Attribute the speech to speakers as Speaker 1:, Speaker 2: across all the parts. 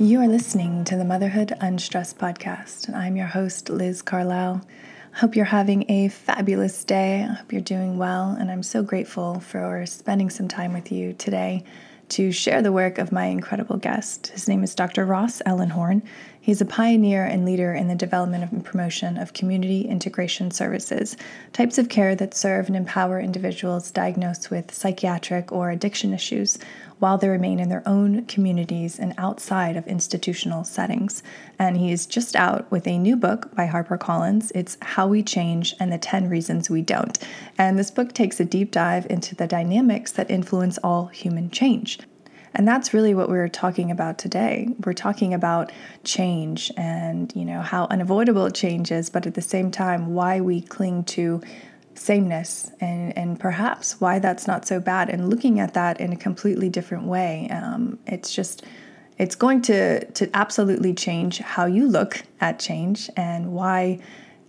Speaker 1: You are listening to the Motherhood Unstressed podcast, and I'm your host, Liz Carlisle. I hope you're having a fabulous day. I hope you're doing well, and I'm so grateful for spending some time with you today to share the work of my incredible guest. His name is Dr. Ross Ellenhorn. He's a pioneer and leader in the development and promotion of community integration services, types of care that serve and empower individuals diagnosed with psychiatric or addiction issues while they remain in their own communities and outside of institutional settings. And he is just out with a new book by HarperCollins. It's How We Change and the 10 Reasons We Don't. And this book takes a deep dive into the dynamics that influence all human change. And that's really what we're talking about today. We're talking about change and, you know, how unavoidable change is, but at the same time, why we cling to sameness and, and perhaps why that's not so bad and looking at that in a completely different way. Um, it's just, it's going to, to absolutely change how you look at change and why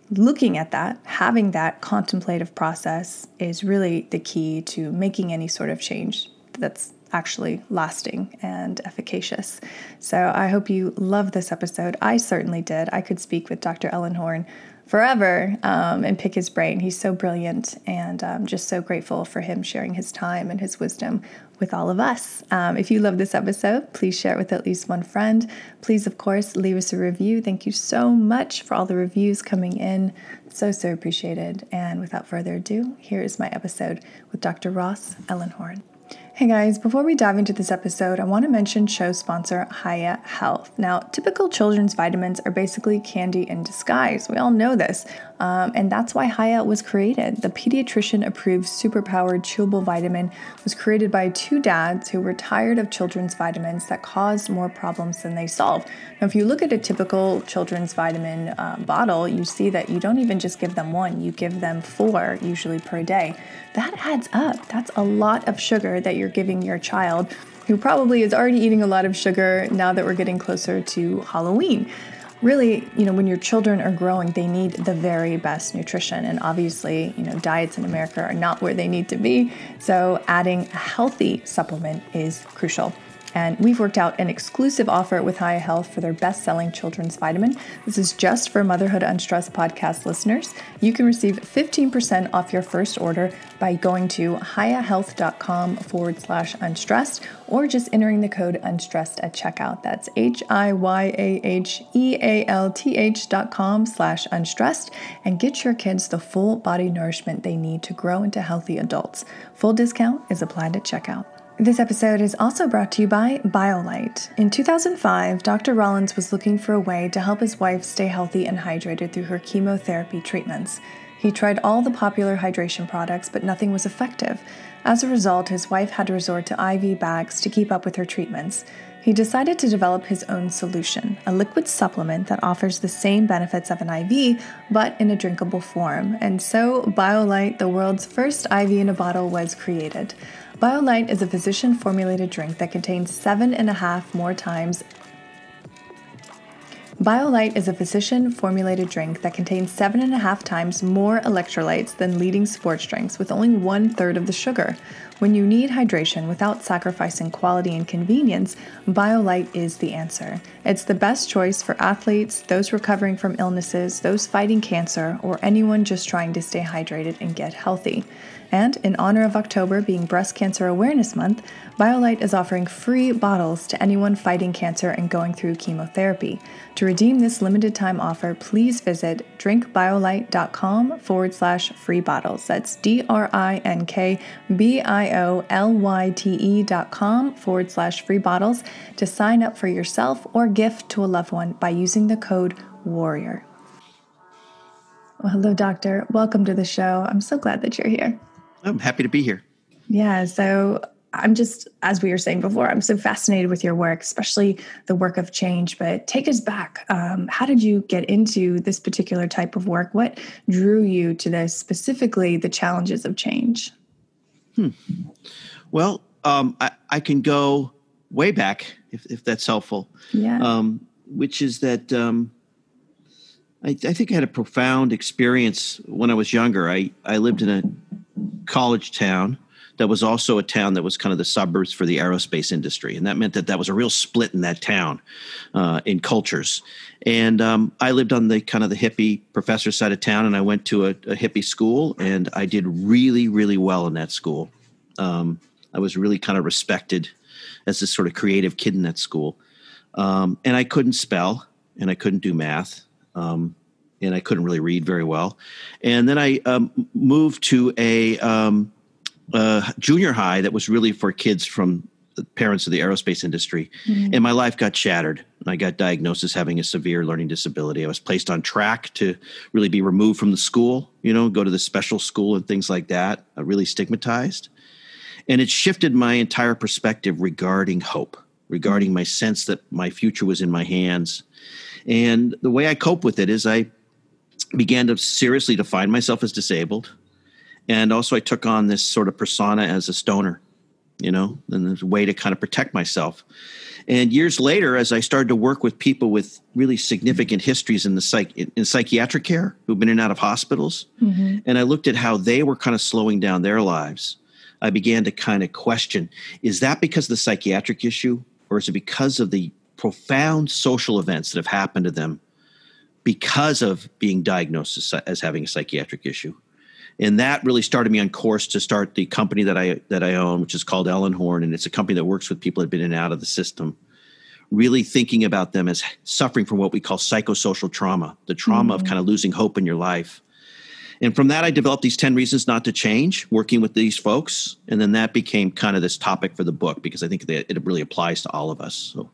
Speaker 1: looking at that, having that contemplative process is really the key to making any sort of change that's actually lasting and efficacious. So I hope you love this episode. I certainly did. I could speak with Dr. Ellenhorn forever um, and pick his brain. He's so brilliant, and I'm just so grateful for him sharing his time and his wisdom with all of us. Um, if you love this episode, please share it with at least one friend. Please, of course, leave us a review. Thank you so much for all the reviews coming in. So, so appreciated. And without further ado, here is my episode with Dr. Ross Ellenhorn. Hey guys, before we dive into this episode, I want to mention show sponsor Hiya Health. Now, typical children's vitamins are basically candy in disguise. We all know this, um, and that's why Hiya was created. The pediatrician approved superpowered chewable vitamin was created by two dads who were tired of children's vitamins that caused more problems than they solved. Now, if you look at a typical children's vitamin uh, bottle, you see that you don't even just give them one, you give them four, usually per day that adds up. That's a lot of sugar that you're giving your child who probably is already eating a lot of sugar now that we're getting closer to Halloween. Really, you know, when your children are growing, they need the very best nutrition. And obviously, you know, diets in America are not where they need to be. So, adding a healthy supplement is crucial. And we've worked out an exclusive offer with Hiya Health for their best selling children's vitamin. This is just for Motherhood Unstressed podcast listeners. You can receive 15% off your first order by going to hiyahealth.com forward slash unstressed or just entering the code unstressed at checkout. That's H I Y A H E A L T H dot com slash unstressed and get your kids the full body nourishment they need to grow into healthy adults. Full discount is applied at checkout. This episode is also brought to you by BioLyte. In 2005, Dr. Rollins was looking for a way to help his wife stay healthy and hydrated through her chemotherapy treatments. He tried all the popular hydration products, but nothing was effective. As a result, his wife had to resort to IV bags to keep up with her treatments. He decided to develop his own solution, a liquid supplement that offers the same benefits of an IV, but in a drinkable form. And so, BioLyte, the world's first IV in a bottle, was created. BioLyte is a physician formulated drink that contains seven and a half more times. BioLyte is a physician formulated drink that contains seven and a half times more electrolytes than leading sports drinks with only one third of the sugar. When you need hydration without sacrificing quality and convenience, BioLyte is the answer. It's the best choice for athletes, those recovering from illnesses, those fighting cancer, or anyone just trying to stay hydrated and get healthy. And in honor of October being Breast Cancer Awareness Month, BioLyte is offering free bottles to anyone fighting cancer and going through chemotherapy. To redeem this limited time offer, please visit drinkbiolyte.com forward slash free bottles. That's D R I N K B I O L Y T E dot com forward slash free bottles to sign up for yourself or gift to a loved one by using the code WARRIOR. Well, hello, doctor. Welcome to the show. I'm so glad that you're here.
Speaker 2: I'm happy to be here.
Speaker 1: Yeah. So I'm just, as we were saying before, I'm so fascinated with your work, especially the work of change. But take us back. Um, how did you get into this particular type of work? What drew you to this, specifically the challenges of change?
Speaker 2: Hmm. Well, um, I, I, can go way back if, if that's helpful.
Speaker 1: Yeah.
Speaker 2: Um, which is that um, I, I think I had a profound experience when I was younger. I, I lived in a college town that was also a town that was kind of the suburbs for the aerospace industry, and that meant that that was a real split in that town uh, in cultures. And um, I lived on the kind of the hippie professor side of town, and I went to a, a hippie school, and I did really, really well in that school. Um, I was really kind of respected as this sort of creative kid in that school, um, and I couldn't spell, and I couldn't do math. Um, and I couldn't really read very well. And then I um, moved to a um, uh, junior high that was really for kids from parents of the aerospace industry. Mm-hmm. And my life got shattered. I got diagnosed as having a severe learning disability. I was placed on track to really be removed from the school, you know, go to the special school and things like that, uh, really stigmatized. And it shifted my entire perspective regarding hope, regarding my sense that my future was in my hands. And the way I cope with it is I began to seriously define myself as disabled and also I took on this sort of persona as a stoner, you know, and there's a way to kind of protect myself. And years later, as I started to work with people with really significant histories in the psych in psychiatric care who've been in and out of hospitals, mm-hmm. and I looked at how they were kind of slowing down their lives, I began to kind of question: Is that because of the psychiatric issue, or is it because of the profound social events that have happened to them because of being diagnosed as, as having a psychiatric issue? and that really started me on course to start the company that I that I own, which is called Ellenhorn, and it's a company that works with people that have been in and out of the system. Really thinking about them as suffering from what we call psychosocial trauma, the trauma mm-hmm. of kind of losing hope in your life. And from that, I developed these 10 reasons not to change, working with these folks. And then that became kind of this topic for the book because I think that it really applies to all of us. So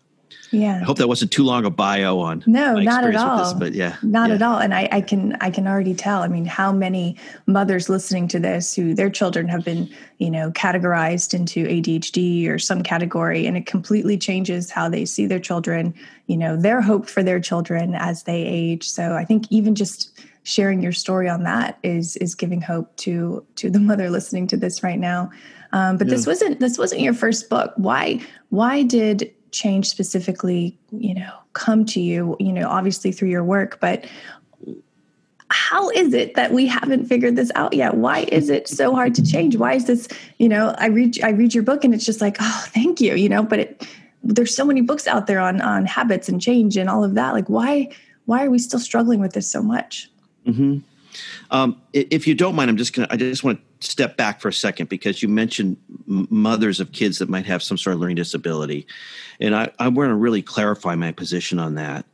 Speaker 1: yeah.
Speaker 2: I hope that wasn't too long a bio on
Speaker 1: no, not at all.
Speaker 2: This, but yeah,
Speaker 1: not
Speaker 2: yeah.
Speaker 1: at all. And I, I can I can already tell. I mean, how many mothers listening to this who their children have been you know categorized into ADHD or some category, and it completely changes how they see their children. You know, their hope for their children as they age. So I think even just sharing your story on that is is giving hope to to the mother listening to this right now. Um, but yeah. this wasn't this wasn't your first book. Why why did change specifically, you know, come to you, you know, obviously through your work, but how is it that we haven't figured this out yet? Why is it so hard to change? Why is this, you know, I read I read your book and it's just like, oh, thank you, you know, but it there's so many books out there on on habits and change and all of that. Like why why are we still struggling with this so much?
Speaker 2: Mm-hmm. Um, if you don't mind, I'm just gonna. I just want to step back for a second because you mentioned mothers of kids that might have some sort of learning disability, and I, I want to really clarify my position on that.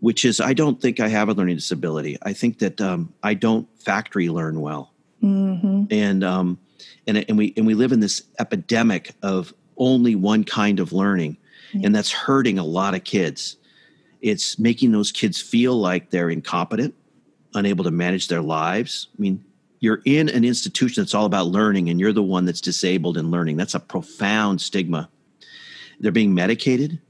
Speaker 2: Which is, I don't think I have a learning disability. I think that um, I don't factory learn well, mm-hmm. and um, and and we and we live in this epidemic of only one kind of learning, and that's hurting a lot of kids. It's making those kids feel like they're incompetent unable to manage their lives. I mean, you're in an institution that's all about learning and you're the one that's disabled in learning. That's a profound stigma. They're being medicated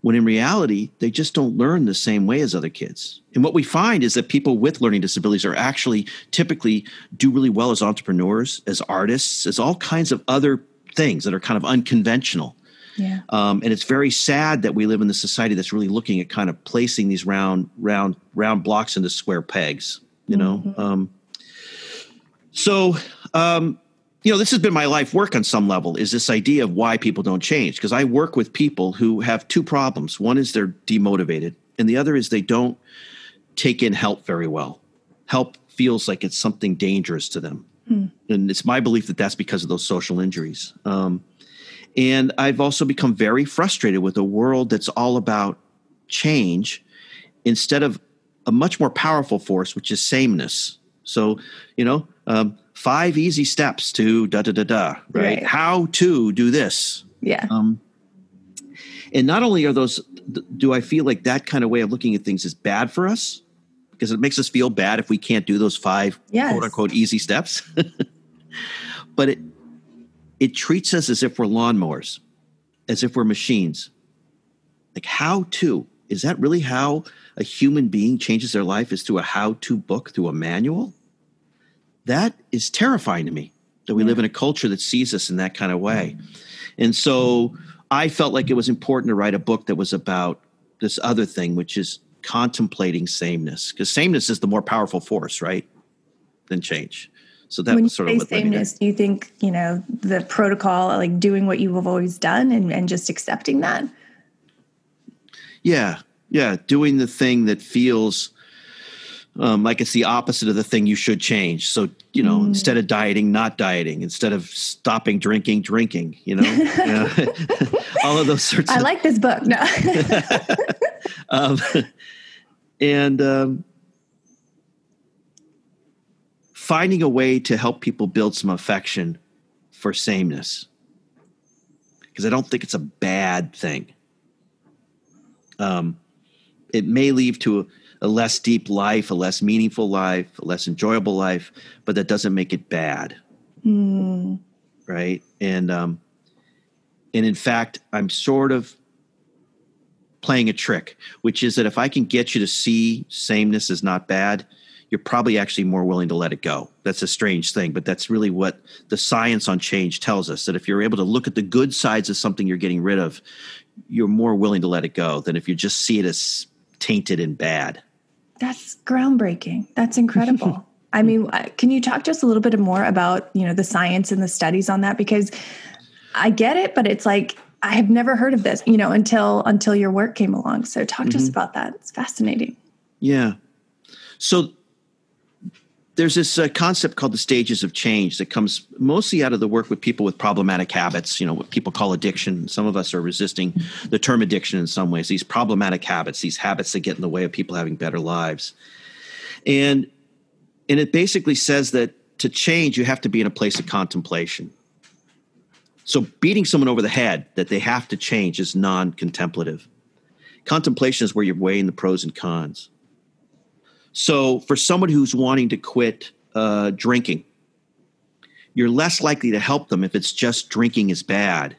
Speaker 2: when in reality, they just don't learn the same way as other kids. And what we find is that people with learning disabilities are actually typically do really well as entrepreneurs, as artists, as all kinds of other things that are kind of unconventional.
Speaker 1: Yeah.
Speaker 2: Um, and it's very sad that we live in a society that's really looking at kind of placing these round, round, round blocks into square pegs. You know. Mm-hmm. Um, so, um, you know, this has been my life work on some level. Is this idea of why people don't change? Because I work with people who have two problems. One is they're demotivated, and the other is they don't take in help very well. Help feels like it's something dangerous to them. Hmm. And it's my belief that that's because of those social injuries. Um, and I've also become very frustrated with a world that's all about change instead of a much more powerful force, which is sameness. So, you know, um, five easy steps to da da da da, right? right. How to do this.
Speaker 1: Yeah. Um,
Speaker 2: and not only are those, do I feel like that kind of way of looking at things is bad for us because it makes us feel bad if we can't do those five yes. quote unquote easy steps. but it it treats us as if we're lawnmowers, as if we're machines. Like, how to? Is that really how a human being changes their life? Is through a how to book, through a manual? That is terrifying to me that we live in a culture that sees us in that kind of way. And so I felt like it was important to write a book that was about this other thing, which is contemplating sameness, because sameness is the more powerful force, right? Than change. So that
Speaker 1: when
Speaker 2: was sort
Speaker 1: you
Speaker 2: of
Speaker 1: say
Speaker 2: what led me there.
Speaker 1: sameness, do you think you know the protocol, like doing what you have always done, and, and just accepting that?
Speaker 2: Yeah, yeah, doing the thing that feels um, like it's the opposite of the thing you should change. So you know, instead of dieting, not dieting. Instead of stopping drinking, drinking. You know, Yeah. all of those sorts.
Speaker 1: I
Speaker 2: of
Speaker 1: like this book. No,
Speaker 2: um, and um, finding a way to help people build some affection for sameness. Because i don't think it's a bad thing. Um, it may lead to a, a less deep life a less meaningful life a less enjoyable life but that doesn't make it bad. Right? And um, and in fact i'm sort of playing a trick, which is that if I can get you to see sameness as not bad, you're probably actually more willing to let it go. That's a strange thing, but that's really what the science on change tells us that if you're able to look at the good sides of something you're getting rid of, you're more willing to let it go than if you just see it as tainted and bad.
Speaker 1: that's groundbreaking. That's incredible. I mean, uh, can you talk to us a little bit more about you know the science and the studies on that? Because I get it, but it's like I have never heard of this, you know, until until your work came along. So talk to us about that. It's fascinating.
Speaker 2: Yeah. So there's this uh, concept called the stages of change that comes mostly out of the work with people with problematic habits, you know, what people call addiction. Some of us are resisting the term addiction in some ways, these problematic habits, these habits that get in the way of people having better lives. And and it basically says that to change you have to be in a place of contemplation. So beating someone over the head that they have to change is non-contemplative. Contemplation is where you're weighing the pros and cons. So, for someone who's wanting to quit uh, drinking, you're less likely to help them if it's just drinking is bad.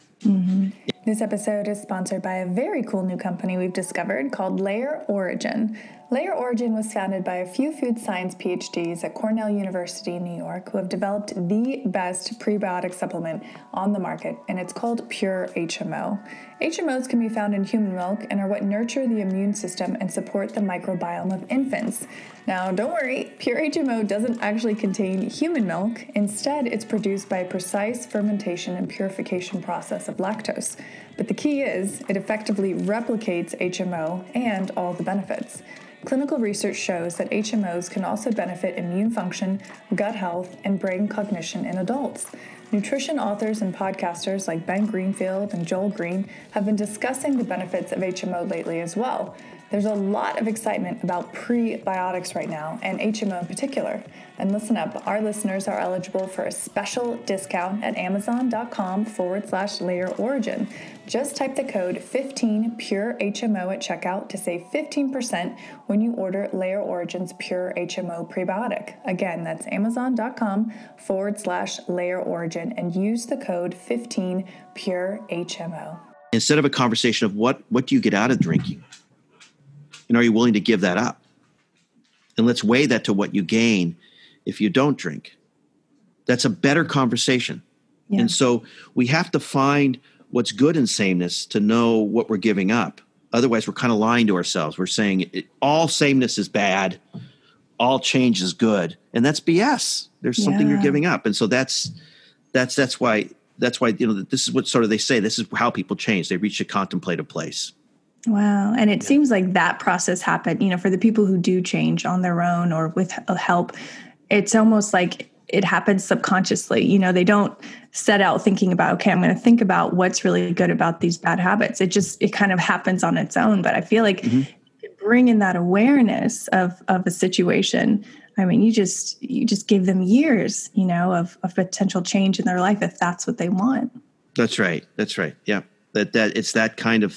Speaker 1: This episode is sponsored by a very cool new company we've discovered called Layer Origin. Layer Origin was founded by a few food science PhDs at Cornell University in New York who have developed the best prebiotic supplement on the market, and it's called Pure HMO. HMOs can be found in human milk and are what nurture the immune system and support the microbiome of infants. Now, don't worry, Pure HMO doesn't actually contain human milk. Instead, it's produced by a precise fermentation and purification process of lactose. But the key is, it effectively replicates HMO and all the benefits. Clinical research shows that HMOs can also benefit immune function, gut health, and brain cognition in adults. Nutrition authors and podcasters like Ben Greenfield and Joel Greene have been discussing the benefits of HMO lately as well. There's a lot of excitement about prebiotics right now, and HMO in particular. And listen up, our listeners are eligible for a special discount at amazon.com forward slash layer origin. Just type the code 15 pure HMO at checkout to save 15% when you order Layer Origin's Pure HMO prebiotic. Again, that's amazon.com forward slash layer origin and use the code 15 pure HMO.
Speaker 2: Instead of a conversation of what what do you get out of drinking, and are you willing to give that up? And let's weigh that to what you gain if you don't drink. That's a better conversation.
Speaker 1: Yeah.
Speaker 2: And so we have to find what's good in sameness to know what we're giving up. Otherwise, we're kind of lying to ourselves. We're saying it, all sameness is bad, all change is good, and that's BS. There's something you're giving up, and so that's that's that's why that's why you know this is what sort of they say. This is how people change. They reach a contemplative place.
Speaker 1: Wow. And it seems like that process happened, you know, for the people who do change on their own or with help, it's almost like it happens subconsciously. You know, they don't set out thinking about, okay, I'm going to think about what's really good about these bad habits. It just, it kind of happens on its own. But I feel like mm-hmm. bringing that awareness of, of a situation, I mean, you just, you just give them years, you know, of, of potential change in their life if that's what they want.
Speaker 2: That's right. That's right. Yeah. That that it's that kind of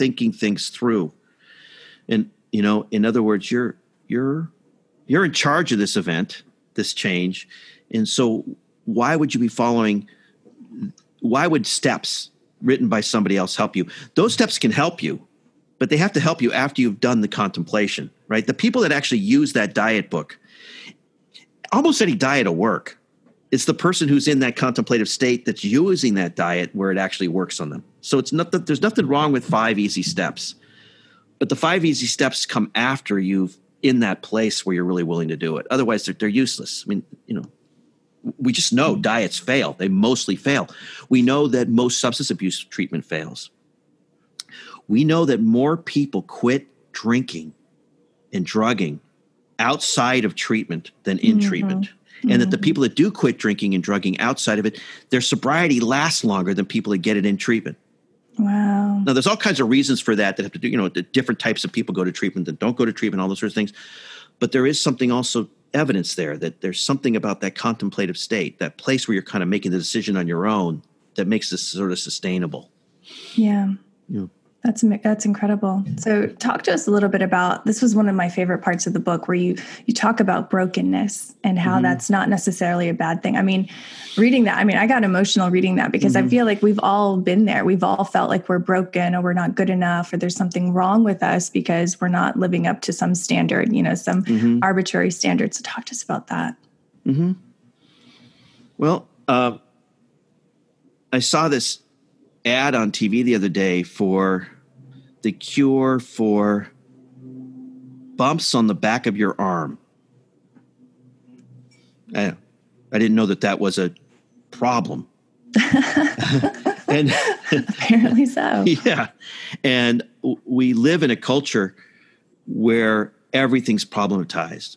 Speaker 2: thinking things through. And you know, in other words, you're you're you're in charge of this event, this change. And so why would you be following why would steps written by somebody else help you? Those steps can help you, but they have to help you after you've done the contemplation, right? The people that actually use that diet book, almost any diet will work it's the person who's in that contemplative state that's using that diet where it actually works on them. So it's not that there's nothing wrong with five easy steps, but the five easy steps come after you've in that place where you're really willing to do it. Otherwise, they're, they're useless. I mean, you know, we just know diets fail. They mostly fail. We know that most substance abuse treatment fails. We know that more people quit drinking and drugging outside of treatment than in mm-hmm. treatment. And mm-hmm. that the mm-hmm. people that do quit drinking and drugging outside of it, their sobriety lasts longer than people that get it in treatment.
Speaker 1: Wow.
Speaker 2: Now, there's all kinds of reasons for that that have to do, you know, the different types of people go to treatment that don't go to treatment, all those sorts of things. But there is something also evidence there that there's something about that contemplative state, that place where you're kind of making the decision on your own that makes this sort of sustainable.
Speaker 1: Yeah. Yeah. That's that's incredible. So, talk to us a little bit about this. Was one of my favorite parts of the book where you you talk about brokenness and how mm-hmm. that's not necessarily a bad thing. I mean, reading that, I mean, I got emotional reading that because mm-hmm. I feel like we've all been there. We've all felt like we're broken or we're not good enough or there's something wrong with us because we're not living up to some standard, you know, some mm-hmm. arbitrary standard. So, talk to us about that.
Speaker 2: Mm-hmm. Well, uh, I saw this ad on TV the other day for the cure for bumps on the back of your arm. I, I didn't know that that was a problem.
Speaker 1: and apparently so.
Speaker 2: Yeah. And we live in a culture where everything's problematized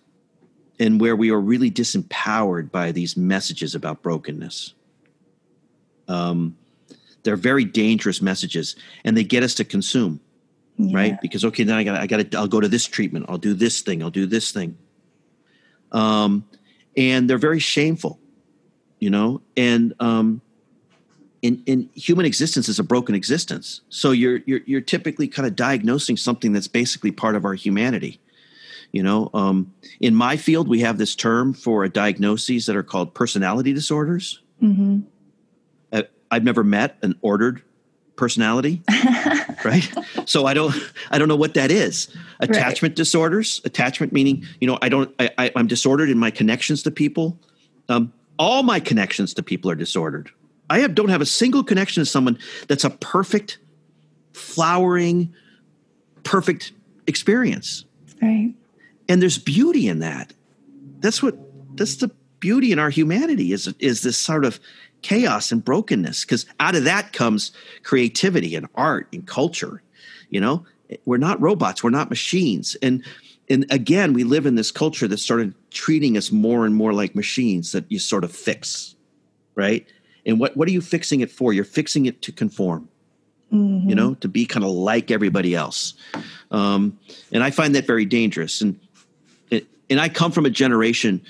Speaker 2: and where we are really disempowered by these messages about brokenness. Um, they're very dangerous messages and they get us to consume yeah. right? Because okay then i got i got to i'll go to this treatment. I'll do this thing. I'll do this thing. Um and they're very shameful you know? And um in, in human existence is a broken existence. So you're, you're you're typically kind of diagnosing something that's basically part of our humanity you know? Um, in my field we have this term for a diagnoses that are called personality disorders. Mm-hmm. I've never met an ordered personality right? So i don't i don't know what that is. Attachment right. disorders attachment meaning you know i don't I, I am disordered in my connections to people. Um, all my connections to people are disordered. I have don't have a single connection to someone that's a perfect flowering perfect experience.
Speaker 1: Right.
Speaker 2: And there's beauty in that. That's what that's the beauty in our humanity is is this sort of chaos and brokenness because out of that comes creativity and art and culture you know? We're not robots we're not machines. And and again we live in this culture that started treating us more and more like machines that you sort of fix right? And what what are you fixing it for? You're fixing it to conform mm-hmm. you know to be kind of like everybody else. Um, and i find that very dangerous. And and i come from a generation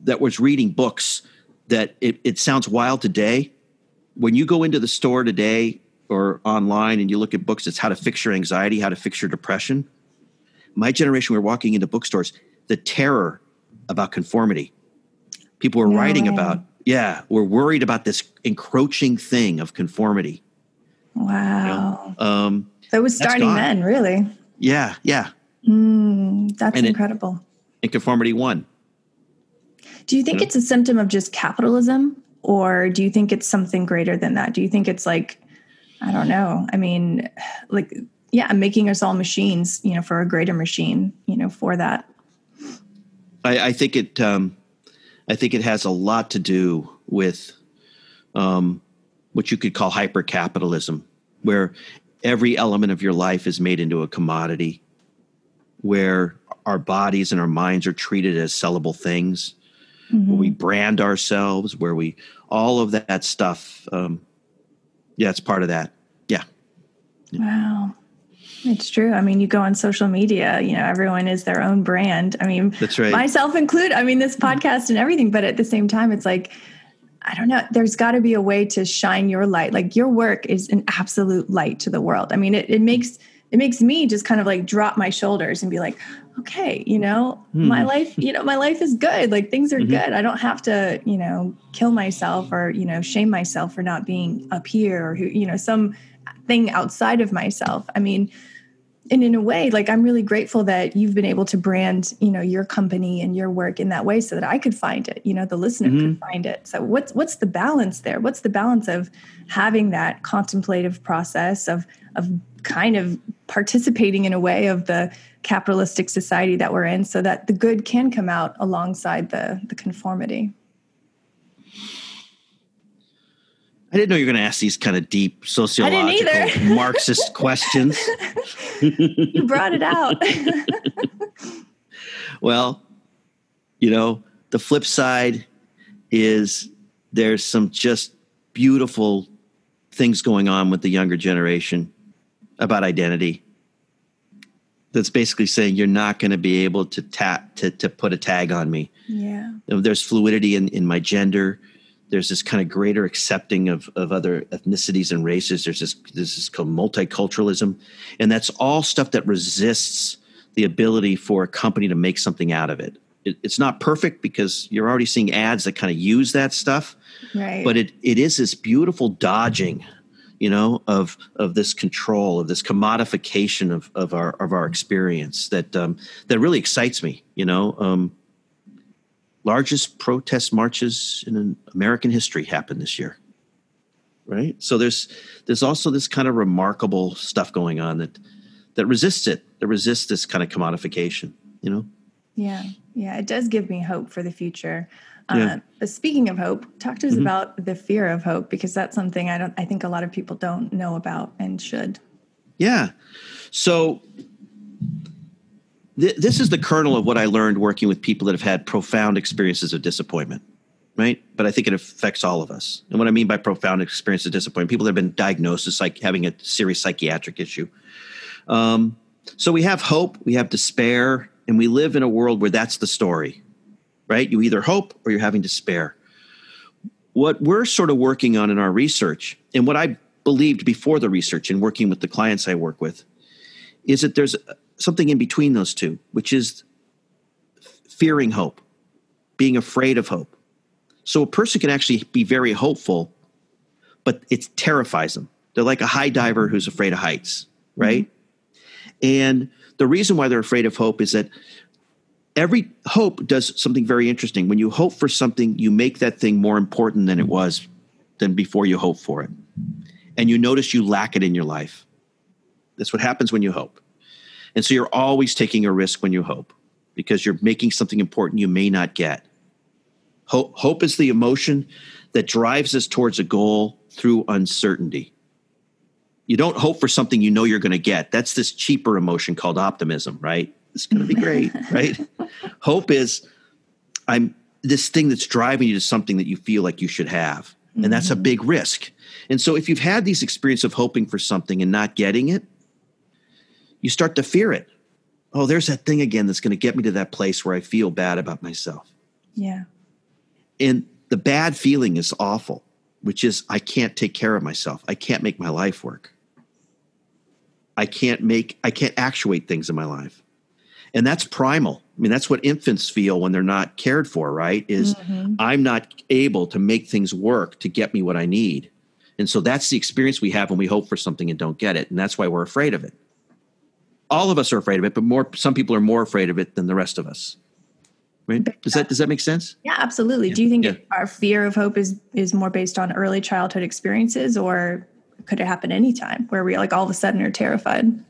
Speaker 2: that was reading books that it, it sounds wild today. When you go into the store today or online and you look at books, it's how to fix your anxiety, how to fix your depression. My generation, we were walking into bookstores, the terror about conformity. People were no writing way. about, yeah, we're worried about this encroaching thing of conformity.
Speaker 1: Wow. You know? um, it was starting then, really.
Speaker 2: Yeah, yeah.
Speaker 1: Mm, that's and incredible.
Speaker 2: It, and conformity won.
Speaker 1: Do you think mm-hmm. it's a symptom of just capitalism or do you think it's something greater than that? Do you think it's like, I don't know. I mean, like, yeah, making us all machines, you know, for a greater machine, you know, for that.
Speaker 2: I, I think it, um, I think it has a lot to do with um, what you could call hyper capitalism, where every element of your life is made into a commodity, where our bodies and our minds are treated as sellable things, mm-hmm. where we brand ourselves, where we all of that stuff. Um, yeah, it's part of that. Yeah.
Speaker 1: yeah. Wow. It's true. I mean, you go on social media, you know, everyone is their own brand. I mean,
Speaker 2: that's right.
Speaker 1: Myself included. I mean, this podcast and everything, but at the same time, it's like, I don't know, there's got to be a way to shine your light. Like your work is an absolute light to the world. I mean, it, it makes it makes me just kind of like drop my shoulders and be like, okay, you know, hmm. my life, you know, my life is good. Like things are mm-hmm. good. I don't have to, you know, kill myself or, you know, shame myself for not being up here or who, you know, some thing outside of myself. I mean, and in a way, like I'm really grateful that you've been able to brand, you know, your company and your work in that way so that I could find it, you know, the listener mm-hmm. could find it. So what's what's the balance there? What's the balance of having that contemplative process of of kind of participating in a way of the capitalistic society that we're in so that the good can come out alongside the the conformity
Speaker 2: I didn't know you were going to ask these kind of deep sociological Marxist questions.
Speaker 1: you brought it out.
Speaker 2: well, you know, the flip side is there's some just beautiful things going on with the younger generation about identity. That's basically saying you're not going to be able to tap to, to put a tag on me.
Speaker 1: Yeah.
Speaker 2: There's fluidity in, in my gender. There's this kind of greater accepting of, of other ethnicities and races. There's this this is called multiculturalism. And that's all stuff that resists the ability for a company to make something out of it, it it's not perfect because you're already seeing ads that kind of use that stuff.
Speaker 1: Right.
Speaker 2: But it, it is this beautiful dodging you know, of of this control, of this commodification of of our of our experience that um, that really excites me. You know, um, largest protest marches in American history happened this year, right? So there's there's also this kind of remarkable stuff going on that that resists it, that resists this kind of commodification. You know.
Speaker 1: Yeah, yeah, it does give me hope for the future. Yeah. Uh, speaking of hope, talk to us mm-hmm. about the fear of hope because that's something I don't. I think a lot of people don't know about and should.
Speaker 2: Yeah. So th- this is the kernel of what I learned working with people that have had profound experiences of disappointment, right? But I think it affects all of us. And what I mean by profound experience of disappointment, people that have been diagnosed as like having a serious psychiatric issue. Um, so we have hope, we have despair, and we live in a world where that's the story right? You either hope or you're having despair. What we're sort of working on in our research, and what I believed before the research and working with the clients I work with, is that there's something in between those two, which is fearing hope, being afraid of hope. So a person can actually be very hopeful, but it terrifies them. They're like a high diver who's afraid of heights, right? Mm-hmm. And the reason why they're afraid of hope is that every hope does something very interesting. When you hope for something, you make that thing more important than it was than before you hope for it. And you notice you lack it in your life. That's what happens when you hope. And so you're always taking a risk when you hope because you're making something important you may not get. Hope, hope is the emotion that drives us towards a goal through uncertainty. You don't hope for something you know you're going to get. That's this cheaper emotion called optimism, right? It's going to be great, right? Hope is I'm this thing that's driving you to something that you feel like you should have. And mm-hmm. that's a mm-hmm. big risk. And so if you've had these experience of hoping for something and not getting it, you start to fear it. Oh, there's that thing again that's going to get me to that place where I feel bad about myself.
Speaker 1: Yeah.
Speaker 2: And the bad feeling is awful, which is I can't take care of myself. I can't make my life work. I can't make I can't actuate things in my life and that's primal. I mean that's what infants feel when they're not cared for right is mm-hmm. i'm not able to make things work to get me what i need. And so that's the experience we have when we hope for something and don't get it. And that's why we're afraid of it. All of us are afraid of it but more some people are more afraid of it than the rest of us. Right? Does that does that make sense?
Speaker 1: Yeah absolutely. Yeah. do you think yeah. our fear of hope is is more based on early childhood experiences or could it happen anytime where we like all of a sudden are terrified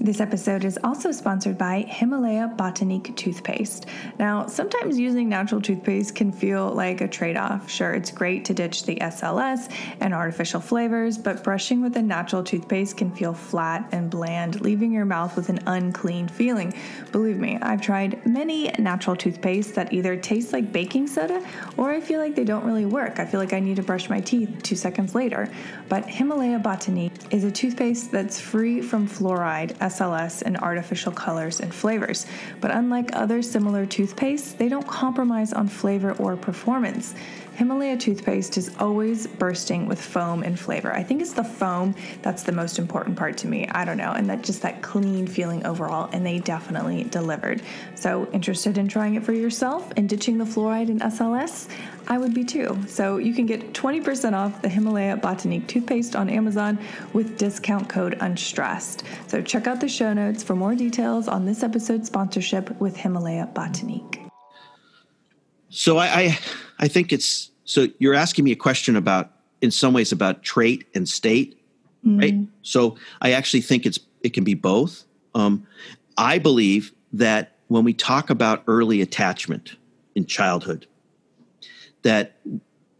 Speaker 1: this episode is also sponsored by Himalaya Botanique toothpaste. Now, sometimes using natural toothpaste can feel like a trade off. Sure, it's great to ditch the SLS and artificial flavors, but brushing with a natural toothpaste can feel flat and bland, leaving your mouth with an unclean feeling. Believe me, I've tried many natural toothpastes that either taste like baking soda or I feel like they don't really work. I feel like I need to brush my teeth two seconds later. But Himalaya Botanique is a toothpaste that's free from fluoride SLS, and artificial colors and flavors. But unlike other similar toothpastes, they don't compromise on flavor or performance. Himalaya toothpaste is always bursting with foam and flavor. I think it's the foam that's the most important part to me. I don't know, and that just that clean feeling overall, and they definitely delivered. So, interested in trying it for yourself and ditching the fluoride and SLS? I would be too. So, you can get 20% off the Himalaya Botanique toothpaste on Amazon with discount code UNSTRESSED. So, check out the show notes for more details on this episode's sponsorship with Himalaya Botanique.
Speaker 2: So I, I, I think it's so you're asking me a question about in some ways about trait and state, mm-hmm. right? So I actually think it's it can be both. Um, I believe that when we talk about early attachment in childhood, that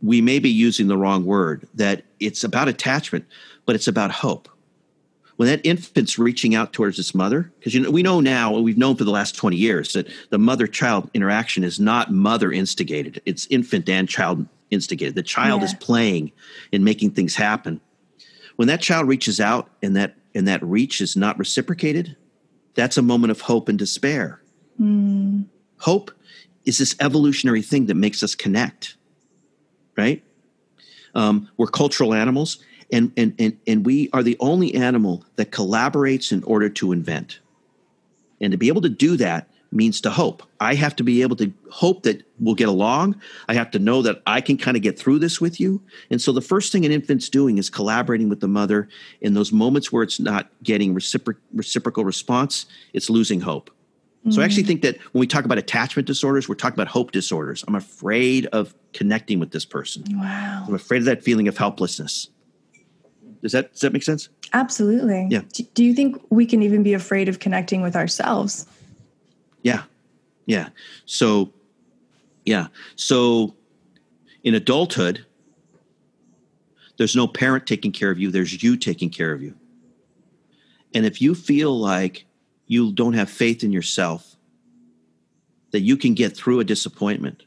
Speaker 2: we may be using the wrong word, that it's about attachment, but it's about hope. When that infant's reaching out towards its mother, because you know we know now, we've known for the last 20 years that the mother-child interaction is not mother instigated, it's infant and child instigated. The child yeah. is playing and making things happen. When that child reaches out and that and that reach is not reciprocated, that's a moment of hope and despair. Mm. Hope is this evolutionary thing that makes us connect, right? Um, we're cultural animals, and, and, and, and we are the only animal that collaborates in order to invent. And to be able to do that means to hope. I have to be able to hope that we'll get along. I have to know that I can kind of get through this with you. And so the first thing an infant's doing is collaborating with the mother in those moments where it's not getting recipro- reciprocal response, it's losing hope. Mm-hmm. So I actually mm. think that when we talk about attachment disorders, we're talking about hope disorders. I'm afraid of connecting with this person.
Speaker 1: Wow.
Speaker 2: I'm afraid of that feeling of helplessness. Does that does that make sense?
Speaker 1: Absolutely.
Speaker 2: Yeah.
Speaker 1: Do you think we can even be afraid of connecting with ourselves?
Speaker 2: Yeah. Yeah. So, yeah. So, in adulthood, there's no parent taking care of you, there's you taking care of you. And if you feel like you don't have faith in yourself, that you can get through a disappointment,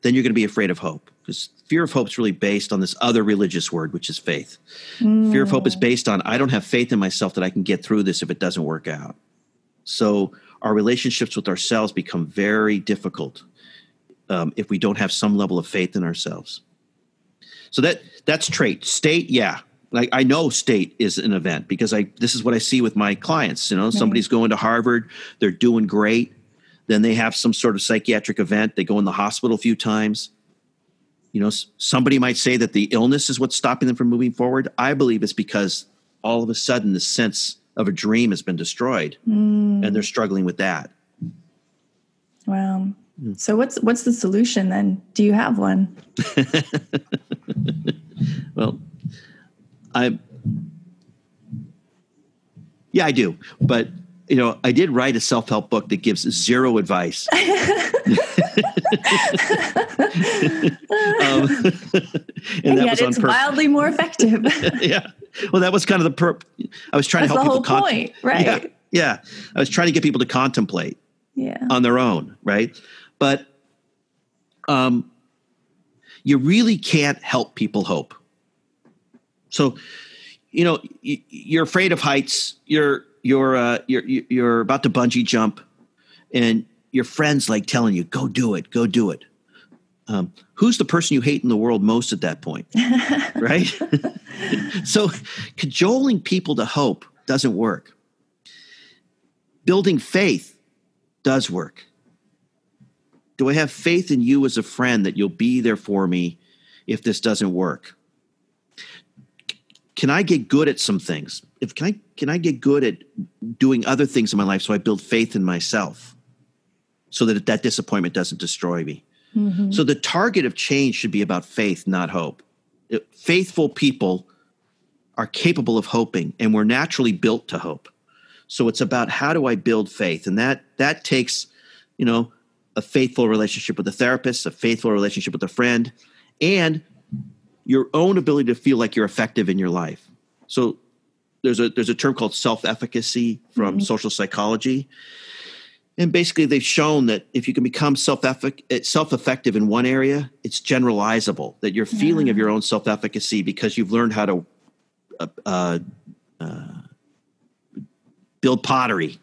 Speaker 2: then you're going to be afraid of hope. Because fear of hope is really based on this other religious word, which is faith. Mm. Fear of hope is based on I don't have faith in myself that I can get through this if it doesn't work out. So our relationships with ourselves become very difficult um, if we don't have some level of faith in ourselves. So that that's trait. State, yeah. Like I know state is an event because I this is what I see with my clients. You know, right. somebody's going to Harvard, they're doing great. Then they have some sort of psychiatric event. They go in the hospital a few times. You know, somebody might say that the illness is what's stopping them from moving forward. I believe it's because all of a sudden the sense of a dream has been destroyed mm. and they're struggling with that
Speaker 1: wow mm. so what's what's the solution then do you have one
Speaker 2: well i yeah i do but you know i did write a self-help book that gives zero advice um,
Speaker 1: and, and yet it's wildly more effective
Speaker 2: yeah well, that was kind of the perp. I was trying
Speaker 1: That's
Speaker 2: to help
Speaker 1: the people. Whole con- point, right?
Speaker 2: Yeah, yeah. I was trying to get people to contemplate.
Speaker 1: Yeah.
Speaker 2: On their own, right? But um, you really can't help people hope. So, you know, you're afraid of heights. You're you're uh, you're you're about to bungee jump, and your friends like telling you, "Go do it, go do it." Um, who's the person you hate in the world most at that point, right? so cajoling people to hope doesn't work. Building faith does work. Do I have faith in you as a friend that you'll be there for me if this doesn't work? Can I get good at some things? If can I can I get good at doing other things in my life so I build faith in myself so that that disappointment doesn't destroy me? Mm-hmm. So the target of change should be about faith, not hope. Faithful people are capable of hoping and we're naturally built to hope so it's about how do i build faith and that that takes you know a faithful relationship with a therapist a faithful relationship with a friend and your own ability to feel like you're effective in your life so there's a there's a term called self-efficacy from mm-hmm. social psychology and basically they've shown that if you can become self-effective in one area it's generalizable that your feeling yeah. of your own self-efficacy because you've learned how to uh, uh, uh, build pottery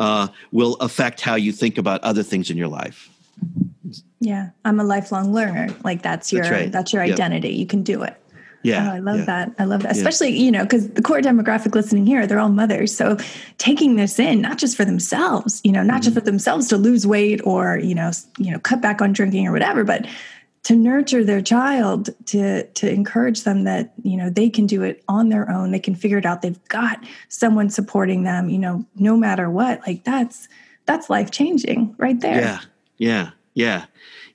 Speaker 2: uh, will affect how you think about other things in your life.
Speaker 1: Yeah, I'm a lifelong learner. Like that's your that's, right. that's your identity. Yep. You can do it.
Speaker 2: Yeah.
Speaker 1: Oh, I love
Speaker 2: yeah.
Speaker 1: that. I love that. Especially, yeah. you know, because the core demographic listening here, they're all mothers. So taking this in, not just for themselves, you know, not mm-hmm. just for themselves to lose weight or, you know, you know, cut back on drinking or whatever, but to nurture their child to to encourage them that you know they can do it on their own they can figure it out they've got someone supporting them you know no matter what like that's that's life changing right there
Speaker 2: yeah yeah yeah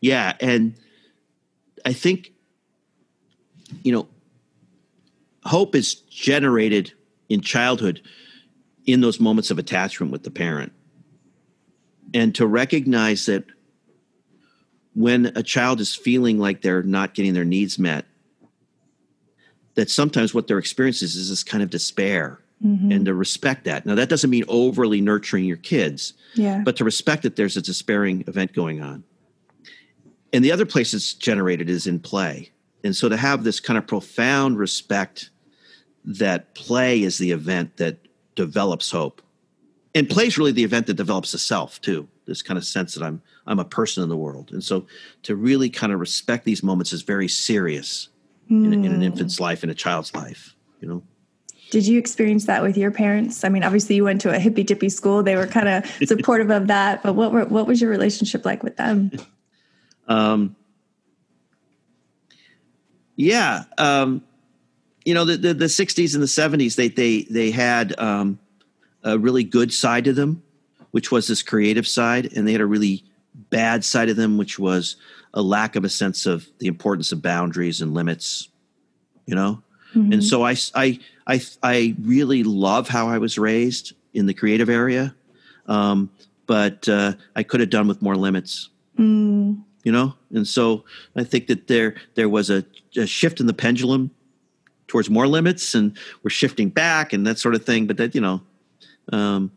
Speaker 2: yeah and i think you know hope is generated in childhood in those moments of attachment with the parent and to recognize that when a child is feeling like they're not getting their needs met, that sometimes what their experience is is this kind of despair mm-hmm. and to respect that. Now, that doesn't mean overly nurturing your kids,
Speaker 1: yeah.
Speaker 2: but to respect that there's a despairing event going on. And the other place it's generated is in play. And so to have this kind of profound respect that play is the event that develops hope. And play is really the event that develops the self too. This kind of sense that I'm I'm a person in the world. And so to really kind of respect these moments is very serious mm. in, in an hmm. infant's life, in a child's life, you know.
Speaker 1: Did you experience that with your parents? I mean, obviously you went to a hippy dippy school. They were kind of supportive of that, but what were, what was your relationship like with them? Um,
Speaker 2: yeah. Um, you know, the, the, the 60s and the 70s, they, they, they had um, a really good side to them, which was this creative side. And they had a really bad side of them, which was a lack of a sense of the importance of boundaries and limits, you know? Mm-hmm. And so I, I, I, I really love how I was raised in the creative area. Um, but uh, I could have done with more limits. Mm. You know, and so I think that there there was a, a shift in the pendulum towards more limits, and we're shifting back and that sort of thing. But that you know, um,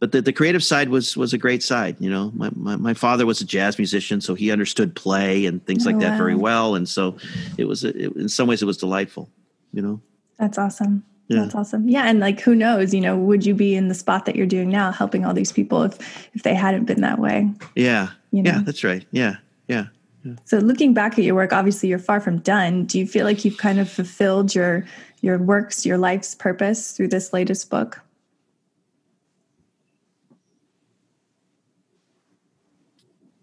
Speaker 2: but the, the creative side was was a great side. You know, my, my, my father was a jazz musician, so he understood play and things oh, like that wow. very well, and so it was it, in some ways it was delightful. You know,
Speaker 1: that's awesome. Yeah. That's awesome. Yeah, and like who knows, you know, would you be in the spot that you're doing now helping all these people if if they hadn't been that way?
Speaker 2: Yeah. You know? Yeah, that's right. Yeah. Yeah.
Speaker 1: Yeah. So looking back at your work, obviously you're far from done. Do you feel like you've kind of fulfilled your your works, your life's purpose through this latest book?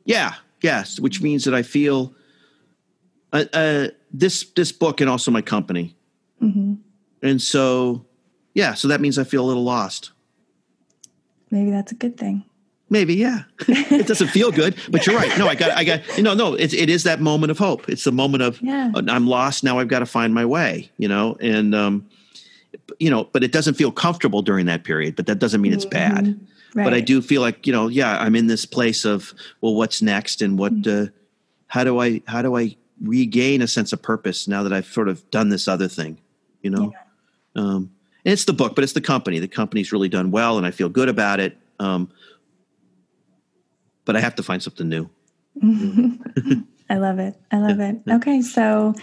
Speaker 2: Yeah, yes, which means that I feel uh, uh, this this book and also my company. Mm-hmm. And so, yeah, so that means I feel a little lost.
Speaker 1: Maybe that's a good thing.
Speaker 2: Maybe, yeah. it doesn't feel good, but you're right. No, I got, I got, you know, no, it's, it is that moment of hope. It's the moment of, yeah. Uh, I'm lost. Now I've got to find my way, you know, and, um, you know, but it doesn't feel comfortable during that period, but that doesn't mean it's mm-hmm. bad. Right. But I do feel like, you know, yeah, I'm in this place of, well, what's next and what, mm-hmm. uh, how do I, how do I regain a sense of purpose now that I've sort of done this other thing, you know? Yeah. Um, and it's the book, but it's the company. The company's really done well, and I feel good about it. Um, but I have to find something new.
Speaker 1: I love it. I love yeah, it. Yeah. Okay, so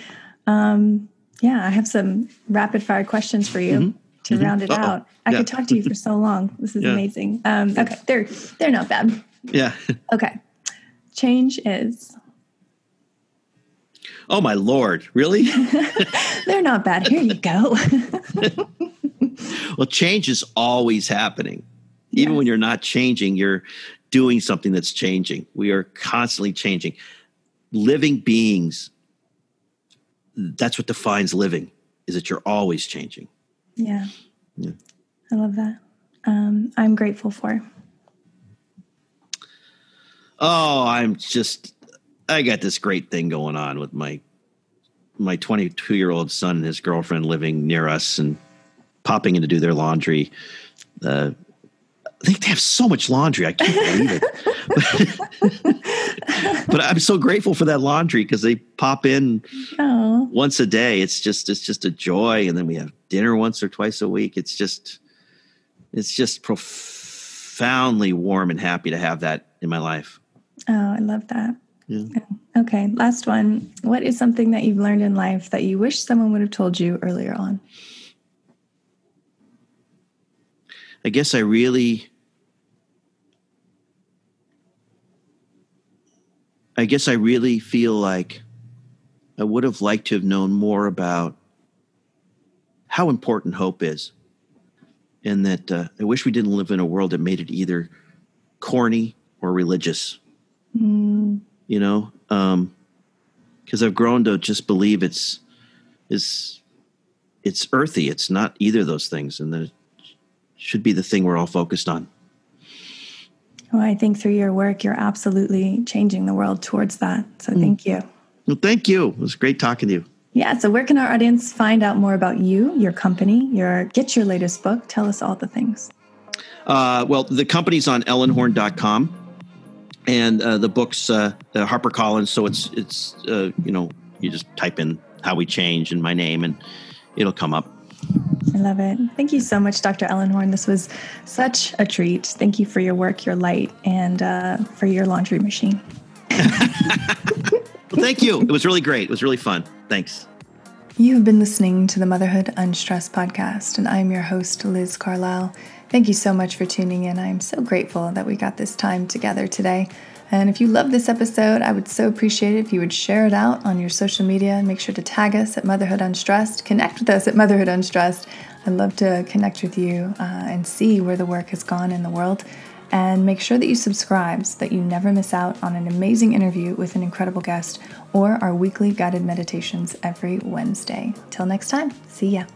Speaker 1: um, yeah, I have some rapid fire questions for you mm-hmm. to mm-hmm. round it Uh-oh. out. I yeah. could talk to you for so long. This is amazing. Um, okay, they're they're not bad.
Speaker 2: Yeah.
Speaker 1: Okay. Change is
Speaker 2: Oh my lord, really?
Speaker 1: They're not bad. Here you go.
Speaker 2: well, change is always happening. Even when you're not changing, you're doing something that's changing. We are constantly changing. Living beings, that's what defines living, is that you're always changing.
Speaker 1: Yeah. yeah. I love that. Um, I'm grateful for.
Speaker 2: Oh, I'm just I got this great thing going on with my my 22 year old son and his girlfriend living near us and popping in to do their laundry. Uh, they have so much laundry. I can't believe it. but I'm so grateful for that laundry because they pop in Aww. once a day. It's just it's just a joy, and then we have dinner once or twice a week. It's just it's just profoundly warm and happy to have that in my life.
Speaker 1: Oh, I love that. Yeah. Okay, last one. What is something that you've learned in life that you wish someone would have told you earlier on?
Speaker 2: I guess I really I guess I really feel like I would have liked to have known more about how important hope is. And that uh, I wish we didn't live in a world that made it either corny or religious. Mm you know, because um, I've grown to just believe it's is it's earthy. It's not either of those things, and that it should be the thing we're all focused on.
Speaker 1: Well, I think through your work, you're absolutely changing the world towards that. So mm. thank you.
Speaker 2: Well, thank you. It was great talking to you.
Speaker 1: Yeah. So where can our audience find out more about you, your company, your get your latest book? Tell us all the things.
Speaker 2: Uh, well, the company's on ellenhorn.com and uh, the book's uh, uh, Harper Collins. So it's it's uh, you know you just type in how we change and my name and it'll come up.
Speaker 1: I love it. Thank you so much, Dr. Ellenhorn. This was such a treat. Thank you for your work, your light, and uh, for your laundry machine.
Speaker 2: well, thank you. It was really great. It was really fun. Thanks.
Speaker 1: You have been listening to the Motherhood Unstressed podcast, and I'm your host, Liz Carlisle. Thank you so much for tuning in. I'm so grateful that we got this time together today. And if you love this episode, I would so appreciate it if you would share it out on your social media. Make sure to tag us at Motherhood Unstressed. Connect with us at Motherhood Unstressed. I'd love to connect with you uh, and see where the work has gone in the world. And make sure that you subscribe so that you never miss out on an amazing interview with an incredible guest or our weekly guided meditations every Wednesday. Till next time, see ya.